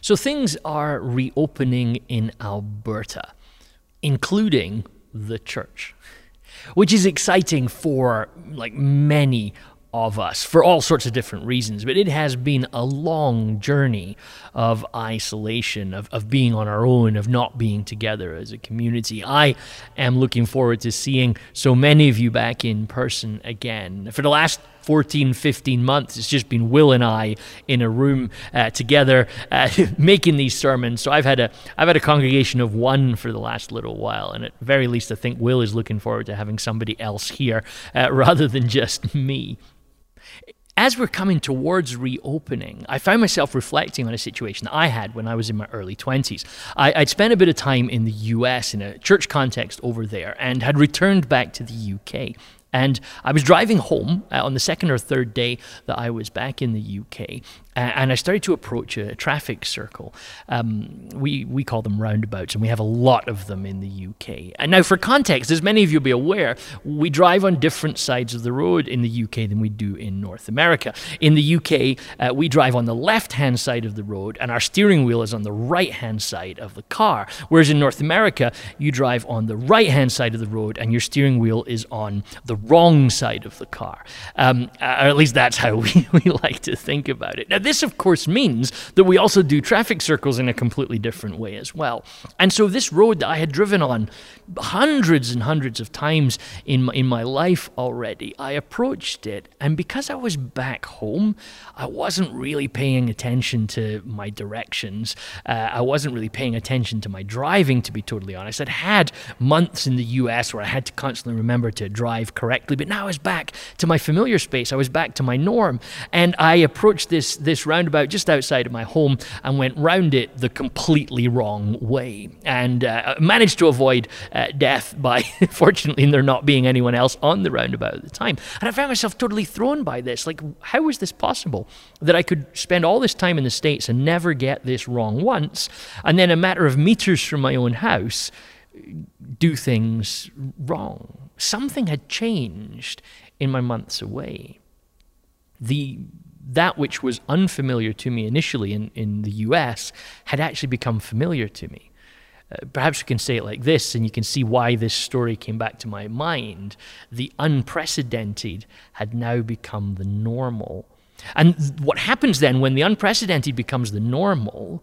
So things are reopening in Alberta, including the church, which is exciting for like many of us for all sorts of different reasons, but it has been a long journey of isolation, of, of being on our own, of not being together as a community. I am looking forward to seeing so many of you back in person again. For the last 14, 15 months, it's just been Will and I in a room uh, together uh, making these sermons. So I've had a I've had a congregation of one for the last little while, and at very least, I think Will is looking forward to having somebody else here uh, rather than just me as we're coming towards reopening, I found myself reflecting on a situation that I had when I was in my early 20s. I, would spent a bit of time in the US in a church context over there and had returned back to the UK. And I was driving home uh, on the second or third day that I was back in the UK, and I started to approach a traffic circle. Um, we we call them roundabouts, and we have a lot of them in the UK. And now, for context, as many of you will be aware, we drive on different sides of the road in the UK than we do in North America. In the UK, uh, we drive on the left-hand side of the road, and our steering wheel is on the right-hand side of the car. Whereas in North America, you drive on the right-hand side of the road, and your steering wheel is on the wrong side of the car. Um, or at least that's how we, we like to think about it. Now, this, of course, means that we also do traffic circles in a completely different way as well. And so, this road that I had driven on hundreds and hundreds of times in my, in my life already, I approached it, and because I was back home, I wasn't really paying attention to my directions. Uh, I wasn't really paying attention to my driving, to be totally honest. I'd had months in the US where I had to constantly remember to drive correctly, but now I was back to my familiar space. I was back to my norm, and I approached this this this roundabout just outside of my home and went round it the completely wrong way and uh, managed to avoid uh, death by, fortunately, there not being anyone else on the roundabout at the time. And I found myself totally thrown by this. Like, how is this possible that I could spend all this time in the States and never get this wrong once, and then a matter of meters from my own house, do things wrong? Something had changed in my months away. The that which was unfamiliar to me initially in, in the US had actually become familiar to me. Uh, perhaps you can say it like this, and you can see why this story came back to my mind. The unprecedented had now become the normal. And th- what happens then when the unprecedented becomes the normal,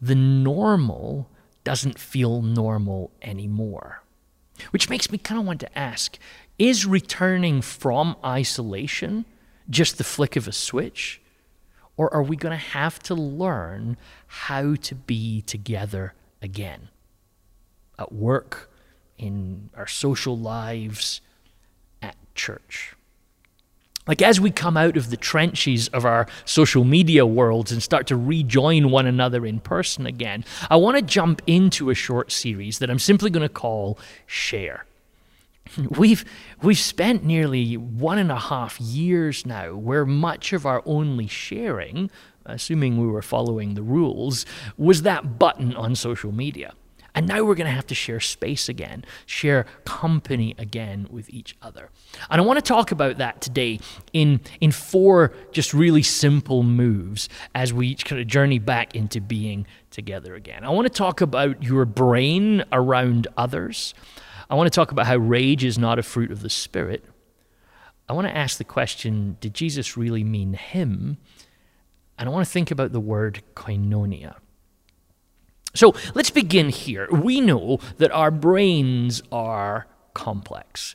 the normal doesn't feel normal anymore. Which makes me kind of want to ask is returning from isolation just the flick of a switch? Or are we going to have to learn how to be together again? At work, in our social lives, at church. Like, as we come out of the trenches of our social media worlds and start to rejoin one another in person again, I want to jump into a short series that I'm simply going to call Share. We've, we've spent nearly one and a half years now where much of our only sharing, assuming we were following the rules, was that button on social media. And now we're going to have to share space again, share company again with each other. And I want to talk about that today in, in four just really simple moves as we each kind of journey back into being together again. I want to talk about your brain around others. I want to talk about how rage is not a fruit of the Spirit. I want to ask the question did Jesus really mean him? And I want to think about the word koinonia. So let's begin here. We know that our brains are complex.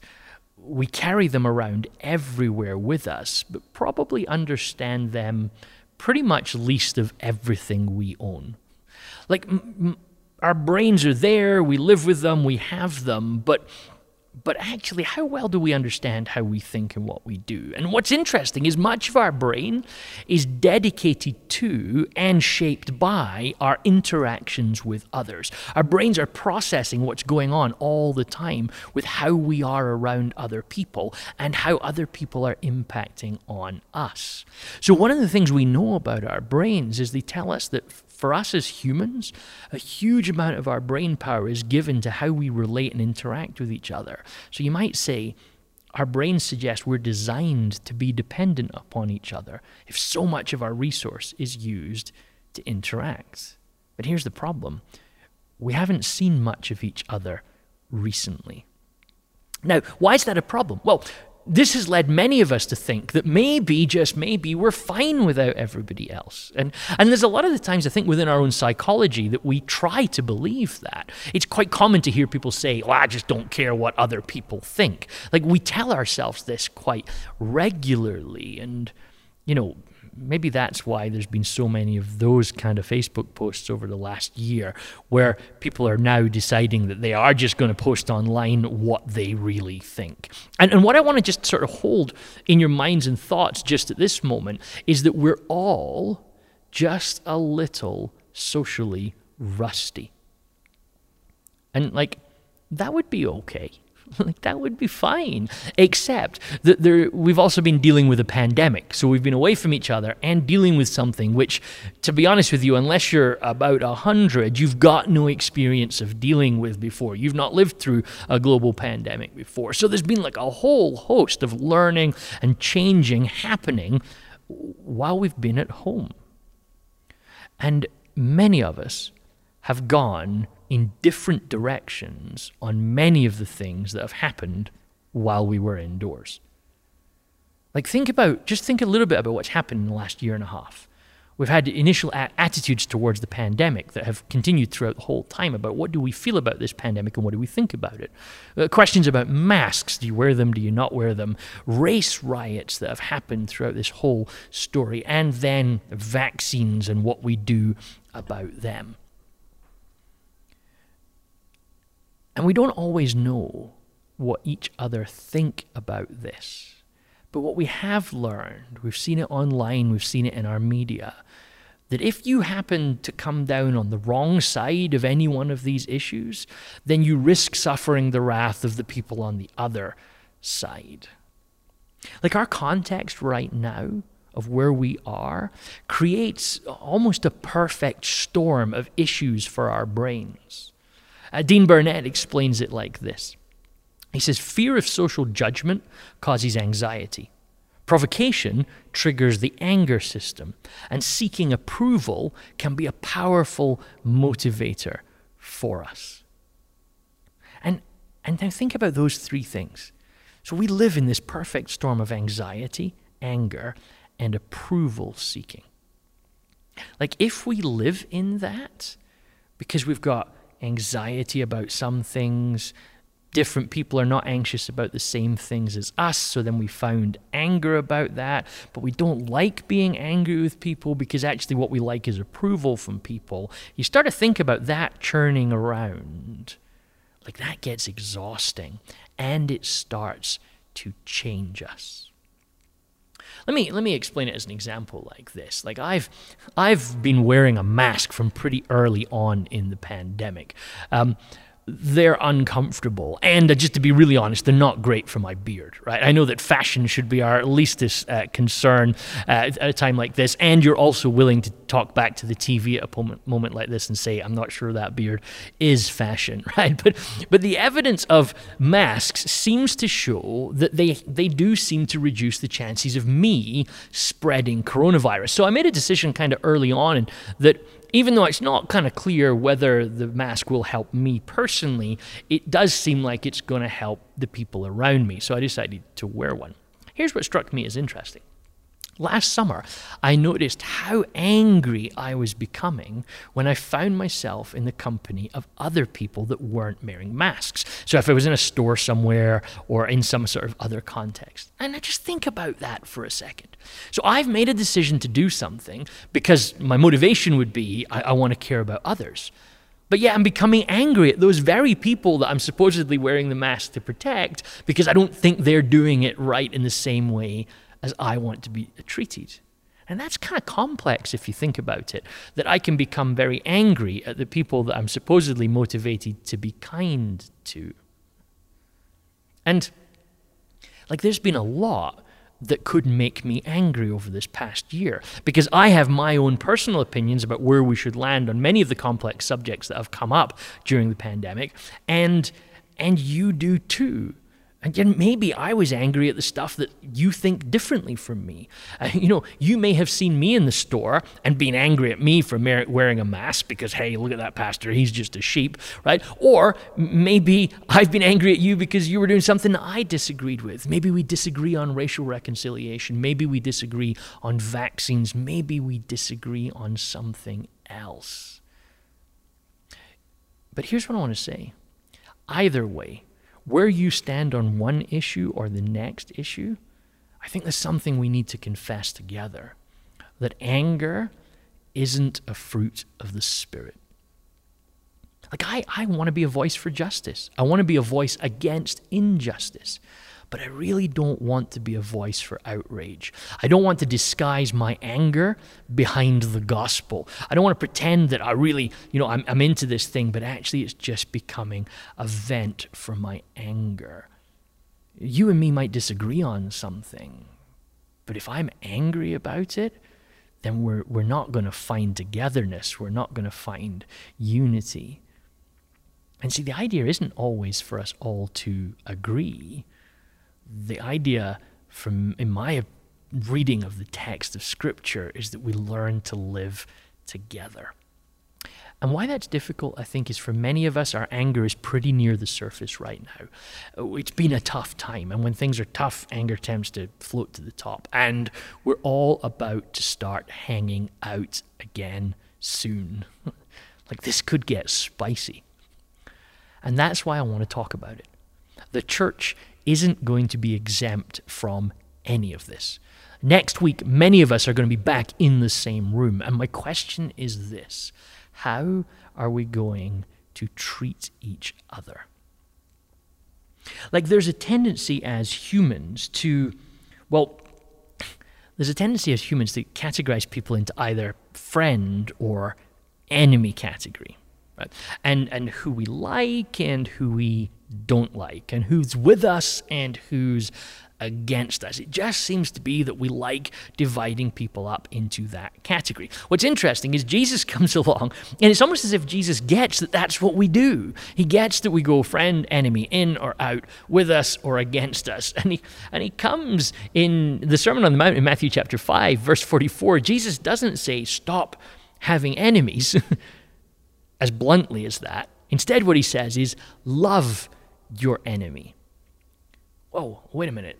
We carry them around everywhere with us, but probably understand them pretty much least of everything we own. Like, m- our brains are there, we live with them, we have them, but but actually, how well do we understand how we think and what we do? And what's interesting is much of our brain is dedicated to and shaped by our interactions with others. Our brains are processing what's going on all the time with how we are around other people and how other people are impacting on us. So, one of the things we know about our brains is they tell us that for us as humans, a huge amount of our brain power is given to how we relate and interact with each other. So you might say, our brains suggest we're designed to be dependent upon each other if so much of our resource is used to interact. But here's the problem we haven't seen much of each other recently. Now, why is that a problem? Well, this has led many of us to think that maybe, just maybe, we're fine without everybody else. And, and there's a lot of the times, I think, within our own psychology that we try to believe that. It's quite common to hear people say, well, I just don't care what other people think. Like, we tell ourselves this quite regularly. And, you know, maybe that's why there's been so many of those kind of Facebook posts over the last year where people are now deciding that they are just going to post online what they really think. And, and what I want to just sort of hold in your minds and thoughts just at this moment is that we're all just a little socially rusty. And like, that would be okay. like that would be fine. Except that there, we've also been dealing with a pandemic, so we've been away from each other and dealing with something which, to be honest with you, unless you're about a hundred, you've got no experience of dealing with before. You've not lived through a global pandemic before, so there's been like a whole host of learning and changing happening while we've been at home, and many of us have gone in different directions on many of the things that have happened while we were indoors. Like, think about, just think a little bit about what's happened in the last year and a half. We've had initial attitudes towards the pandemic that have continued throughout the whole time about what do we feel about this pandemic and what do we think about it. Uh, questions about masks do you wear them, do you not wear them? Race riots that have happened throughout this whole story, and then vaccines and what we do about them. And we don't always know what each other think about this. But what we have learned, we've seen it online, we've seen it in our media, that if you happen to come down on the wrong side of any one of these issues, then you risk suffering the wrath of the people on the other side. Like our context right now of where we are creates almost a perfect storm of issues for our brains. Uh, Dean Burnett explains it like this He says, Fear of social judgment causes anxiety. Provocation triggers the anger system, and seeking approval can be a powerful motivator for us. And, and now think about those three things. So we live in this perfect storm of anxiety, anger, and approval seeking. Like, if we live in that, because we've got anxiety about some things. Different people are not anxious about the same things as us, so then we found anger about that. But we don't like being angry with people because actually what we like is approval from people. You start to think about that churning around. Like that gets exhausting and it starts to change us. Let me let me explain it as an example like this. Like I've I've been wearing a mask from pretty early on in the pandemic. Um, they're uncomfortable. And uh, just to be really honest, they're not great for my beard, right? I know that fashion should be our leastest uh, concern uh, at a time like this. And you're also willing to talk back to the TV at a moment, moment like this and say, I'm not sure that beard is fashion, right? But, but the evidence of masks seems to show that they, they do seem to reduce the chances of me spreading coronavirus. So I made a decision kind of early on that even though it's not kind of clear whether the mask will help me personally, it does seem like it's going to help the people around me. So I decided to wear one. Here's what struck me as interesting Last summer, I noticed how angry I was becoming when I found myself in the company of other people that weren't wearing masks. So, if I was in a store somewhere or in some sort of other context, and I just think about that for a second. So, I've made a decision to do something because my motivation would be I, I want to care about others. But yet I'm becoming angry at those very people that I'm supposedly wearing the mask to protect because I don't think they're doing it right in the same way as I want to be treated. And that's kind of complex if you think about it, that I can become very angry at the people that I'm supposedly motivated to be kind to. And like there's been a lot that could make me angry over this past year because I have my own personal opinions about where we should land on many of the complex subjects that have come up during the pandemic and and you do too And maybe I was angry at the stuff that you think differently from me. Uh, you know, you may have seen me in the store and been angry at me for wearing a mask because, hey, look at that pastor, he's just a sheep, right? Or maybe I've been angry at you because you were doing something I disagreed with. Maybe we disagree on racial reconciliation. Maybe we disagree on vaccines. Maybe we disagree on something else. But here's what I want to say either way, where you stand on one issue or the next issue, I think there's something we need to confess together that anger isn't a fruit of the Spirit. Like, I, I want to be a voice for justice, I want to be a voice against injustice but I really don't want to be a voice for outrage. I don't want to disguise my anger behind the gospel. I don't want to pretend that I really, you know, I'm, I'm into this thing, but actually it's just becoming a vent for my anger. You and me might disagree on something, but if I'm angry about it, then we're, we're not going to find togetherness. We're not going to find unity. And see, the idea isn't always for us all to agree the idea from in my reading of the text of scripture is that we learn to live together. And why that's difficult, I think, is for many of us, our anger is pretty near the surface right now. Uh, it's been a tough time, and when things are tough, anger tends to float to the top. And we're all about to start hanging out again soon. like this could get spicy. And that's why I want to talk about it. The church isn't going to be exempt from any of this. Next week, many of us are going to be back in the same room. And my question is this How are we going to treat each other? Like, there's a tendency as humans to, well, there's a tendency as humans to categorize people into either friend or enemy category, right? And, and who we like and who we don't like and who's with us and who's against us. It just seems to be that we like dividing people up into that category. What's interesting is Jesus comes along, and it's almost as if Jesus gets that that's what we do. He gets that we go friend, enemy, in or out, with us or against us. And he, and he comes in the Sermon on the Mount in Matthew chapter 5, verse 44. Jesus doesn't say, stop having enemies, as bluntly as that. Instead, what he says is, love your enemy. Whoa, wait a minute.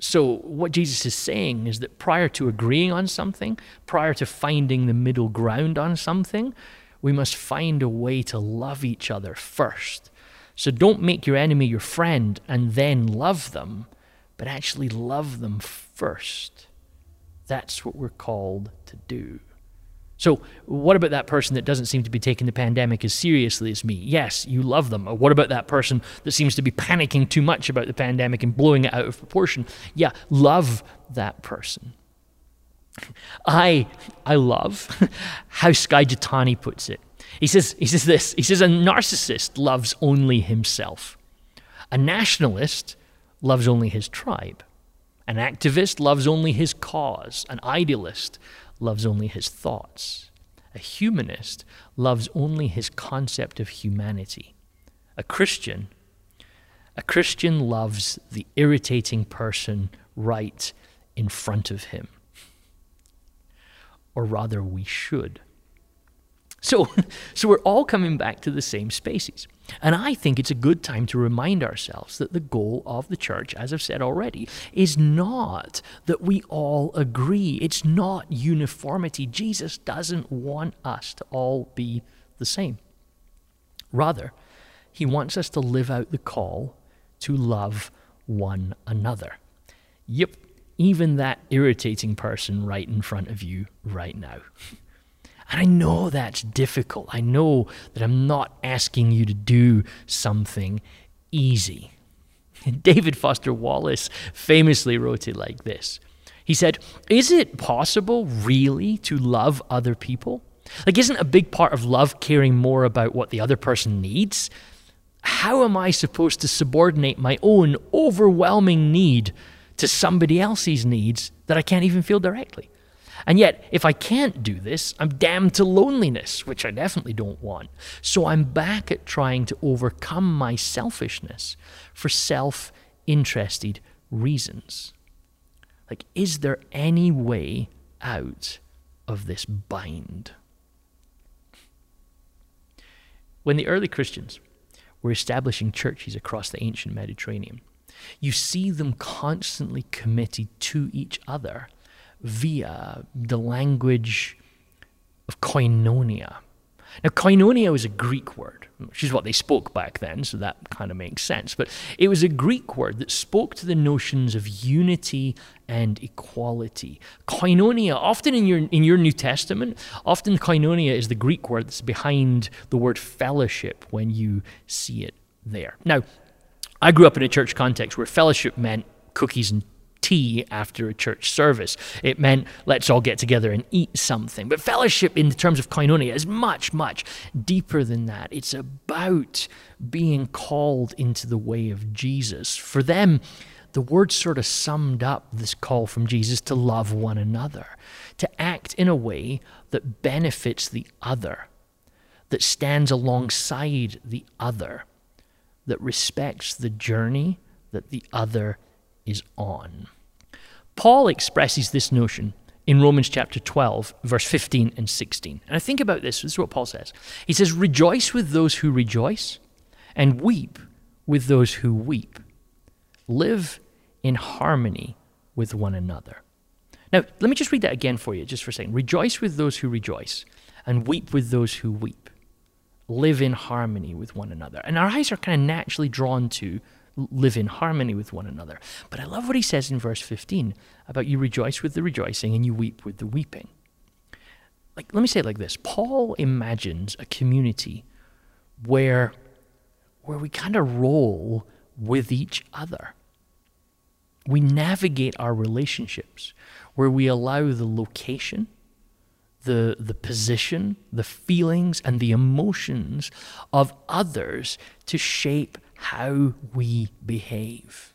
So, what Jesus is saying is that prior to agreeing on something, prior to finding the middle ground on something, we must find a way to love each other first. So, don't make your enemy your friend and then love them, but actually love them first. That's what we're called to do. So, what about that person that doesn't seem to be taking the pandemic as seriously as me? Yes, you love them. Or what about that person that seems to be panicking too much about the pandemic and blowing it out of proportion? Yeah, love that person. I I love how Skye Jethani puts it. He says he says this. He says a narcissist loves only himself. A nationalist loves only his tribe. An activist loves only his cause. An idealist loves only his thoughts. A humanist loves only his concept of humanity. A Christian, a Christian loves the irritating person right in front of him. Or rather, we should. So, so we're all coming back to the same spaces. And I think it's a good time to remind ourselves that the goal of the church, as I've said already, is not that we all agree. It's not uniformity. Jesus doesn't want us to all be the same. Rather, he wants us to live out the call to love one another. Yep, even that irritating person right in front of you right now. And I know that's difficult. I know that I'm not asking you to do something easy. David Foster Wallace famously wrote it like this He said, Is it possible really to love other people? Like, isn't a big part of love caring more about what the other person needs? How am I supposed to subordinate my own overwhelming need to somebody else's needs that I can't even feel directly? And yet, if I can't do this, I'm damned to loneliness, which I definitely don't want. So I'm back at trying to overcome my selfishness for self interested reasons. Like, is there any way out of this bind? When the early Christians were establishing churches across the ancient Mediterranean, you see them constantly committed to each other via the language of koinonia. Now, koinonia was a Greek word, which is what they spoke back then, so that kind of makes sense. But it was a Greek word that spoke to the notions of unity and equality. Koinonia, often in your in your New Testament, often koinonia is the Greek word that's behind the word fellowship when you see it there. Now, I grew up in a church context where fellowship meant cookies and tea after a church service. It meant let's all get together and eat something. But fellowship, in the terms of koinonia, is much, much deeper than that. It's about being called into the way of Jesus. For them, the word sort of summed up this call from Jesus to love one another, to act in a way that benefits the other, that stands alongside the other that respects the journey that the other is on. Paul expresses this notion in Romans chapter 12, verse 15 and 16. And I think about this, this is what Paul says. He says, Rejoice with those who rejoice, and weep with those who weep. Live in harmony with one another. Now, let me just read that again for you, just for a second. Rejoice with those who rejoice, and weep with those who weep live in harmony with one another. And our eyes are kind of naturally drawn to live in harmony with one another. But I love what he says in verse 15 about you rejoice with the rejoicing and you weep with the weeping. Like let me say it like this. Paul imagines a community where where we kind of roll with each other. We navigate our relationships where we allow the location the, the position, the feelings, and the emotions of others to shape how we behave.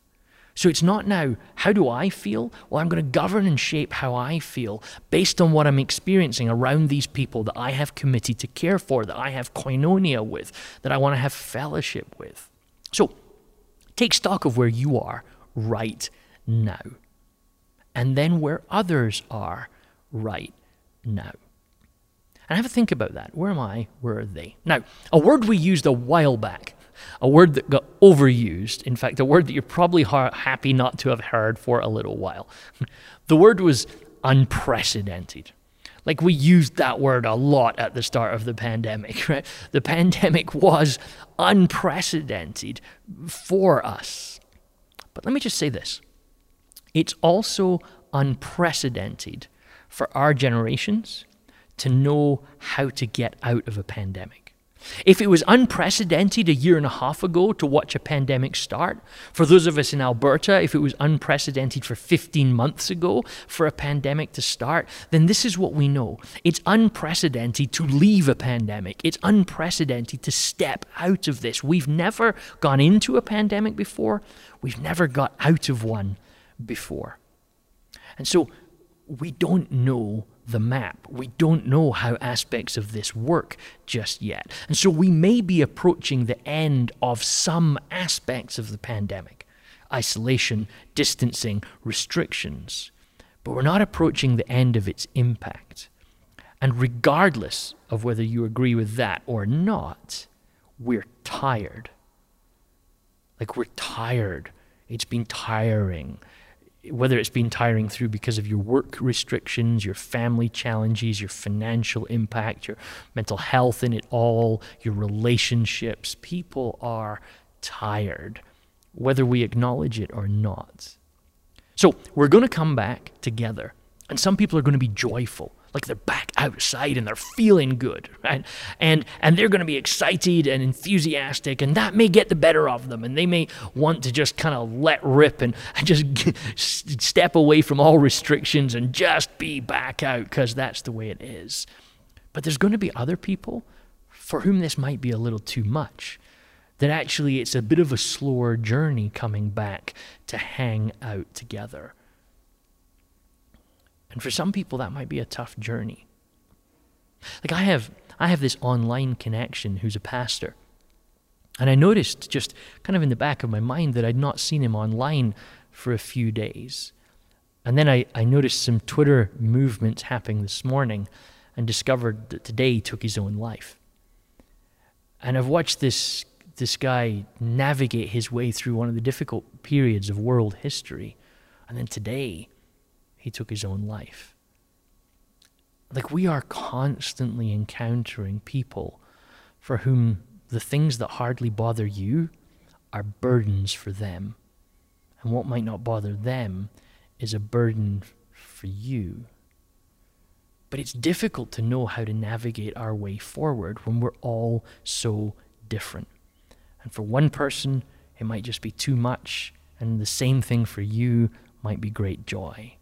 So it's not now, how do I feel? Well, I'm going to govern and shape how I feel based on what I'm experiencing around these people that I have committed to care for, that I have koinonia with, that I want to have fellowship with. So take stock of where you are right now, and then where others are right now. And have a think about that. Where am I? Where are they? Now, a word we used a while back, a word that got overused, in fact, a word that you're probably ha- happy not to have heard for a little while. the word was unprecedented. Like we used that word a lot at the start of the pandemic, right? The pandemic was unprecedented for us. But let me just say this it's also unprecedented for our generations to know how to get out of a pandemic. If it was unprecedented a year and a half ago to watch a pandemic start, for those of us in Alberta, if it was unprecedented for 15 months ago for a pandemic to start, then this is what we know. It's unprecedented to leave a pandemic. It's unprecedented to step out of this. We've never gone into a pandemic before, we've never got out of one before. And so we don't know the map. We don't know how aspects of this work just yet. And so we may be approaching the end of some aspects of the pandemic isolation, distancing, restrictions. But we're not approaching the end of its impact. And regardless of whether you agree with that or not, we're tired. Like we're tired. It's been tiring whether it's been tiring through because of your work restrictions, your family challenges, your financial impact, your mental health in it all, your relationships, people are tired, whether we acknowledge it or not. So we're going to come back together, and some people are going to be joyful like they're back outside and they're feeling good, right? And and they're going to be excited and enthusiastic, and that may get the better of them, and they may want to just kind of let rip and, and just step away from all restrictions and just be back out because that's the way it is. But there's going to be other people for whom this might be a little too much. That actually it's a bit of a slower journey coming back to hang out together. And for some people, that might be a tough journey. Like I have, I have this online connection who's a pastor. And I noticed just kind of in the back of my mind that I'd not seen him online for a few days. And then I, I noticed some Twitter movements happening this morning and discovered that today he took his own life. And I've watched this, this guy navigate his way through one of the difficult periods of world history. And then today, he took his own life. Like, we are constantly encountering people for whom the things that hardly bother you are burdens for them. And what might not bother them is a burden for you. But it's difficult to know how to navigate our way forward when we're all so different. And for one person, it might just be too much, and the same thing for you might be great joy.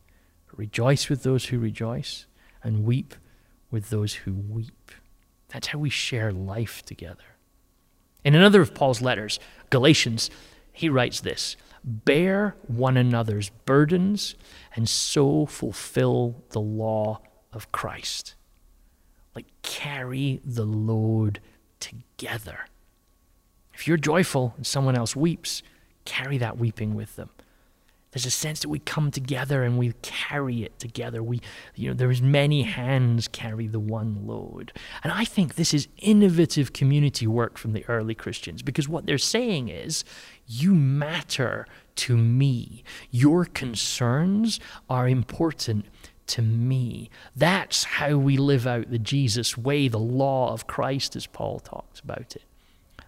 Rejoice with those who rejoice, and weep with those who weep. That's how we share life together. In another of Paul's letters, Galatians, he writes this Bear one another's burdens and so fulfill the law of Christ. Like carry the load together. If you're joyful and someone else weeps, carry that weeping with them. There's a sense that we come together and we carry it together. We, you know, there's many hands carry the one load. And I think this is innovative community work from the early Christians because what they're saying is, you matter to me. Your concerns are important to me. That's how we live out the Jesus way, the law of Christ, as Paul talks about it.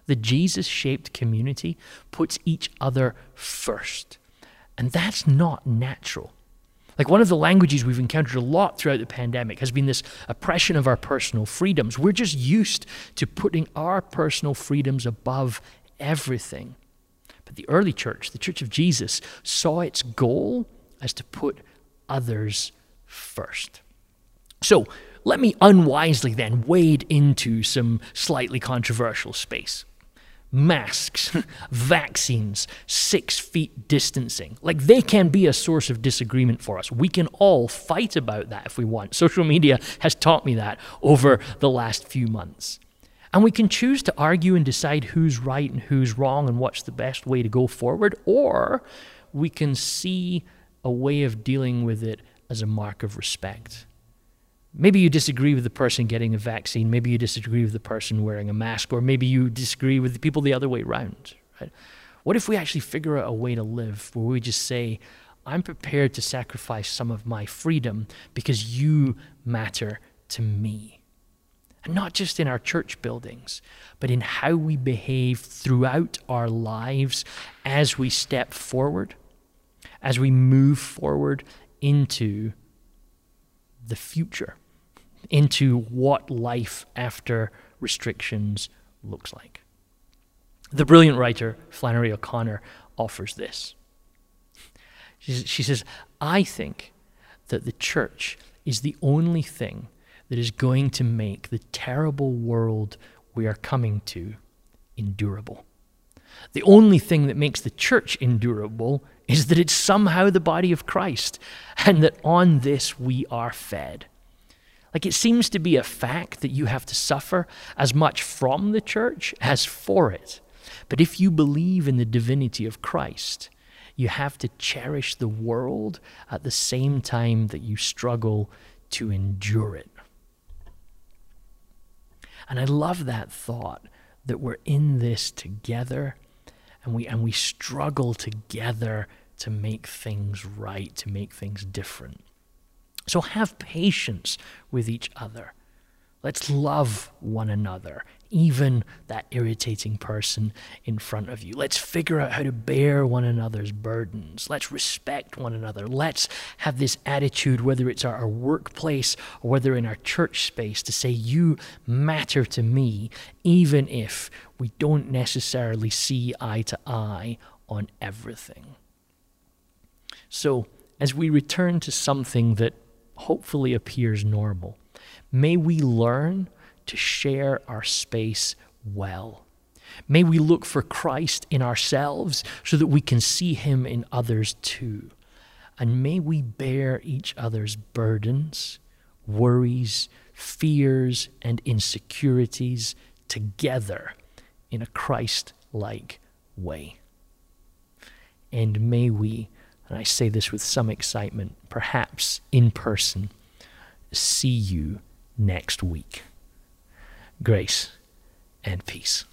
The Jesus shaped community puts each other first. And that's not natural. Like one of the languages we've encountered a lot throughout the pandemic has been this oppression of our personal freedoms. We're just used to putting our personal freedoms above everything. But the early church, the church of Jesus, saw its goal as to put others first. So let me unwisely then wade into some slightly controversial space masks, vaccines, six feet distancing. Like they can be a source of disagreement for us. We can all fight about that if we want. Social media has taught me that over the last few months. And we can choose to argue and decide who's right and who's wrong and what's the best way to go forward, or we can see a way of dealing with it as a mark of respect. Maybe you disagree with the person getting a vaccine. Maybe you disagree with the person wearing a mask, or maybe you disagree with the people the other way around. Right? What if we actually figure out a way to live where we just say, I'm prepared to sacrifice some of my freedom because you matter to me? And not just in our church buildings, but in how we behave throughout our lives as we step forward, as we move forward into the future into what life after restrictions looks like. The brilliant writer Flannery O'Connor offers this. She says, I think that the church is the only thing that is going to make the terrible world we are coming to endurable. The only thing that makes the church endurable is that it's somehow the body of Christ, and that on this we are fed. Like it seems to be a fact that you have to suffer as much from the church as for it. But if you believe in the divinity of Christ, you have to cherish the world at the same time that you struggle to endure it. And I love that thought that we're in this together and we and we struggle together to make things right, to make things different. So have patience with each other. Let's love one another, even that irritating person in front of you. Let's figure out how to bear one another's burdens. Let's respect one another. Let's have this attitude, whether it's our, workplace or whether in our church space, to say, You matter to me, even if we don't necessarily see eye to eye on everything. So, as we return to something that hopefully appears normal. May we learn to share our space well. May we look for Christ in ourselves so that we can see him in others too. And may we bear each other's burdens, worries, fears, and insecurities together in a Christ like way. And may we, and I say this with some excitement, perhaps in person, see you next week. Grace and peace.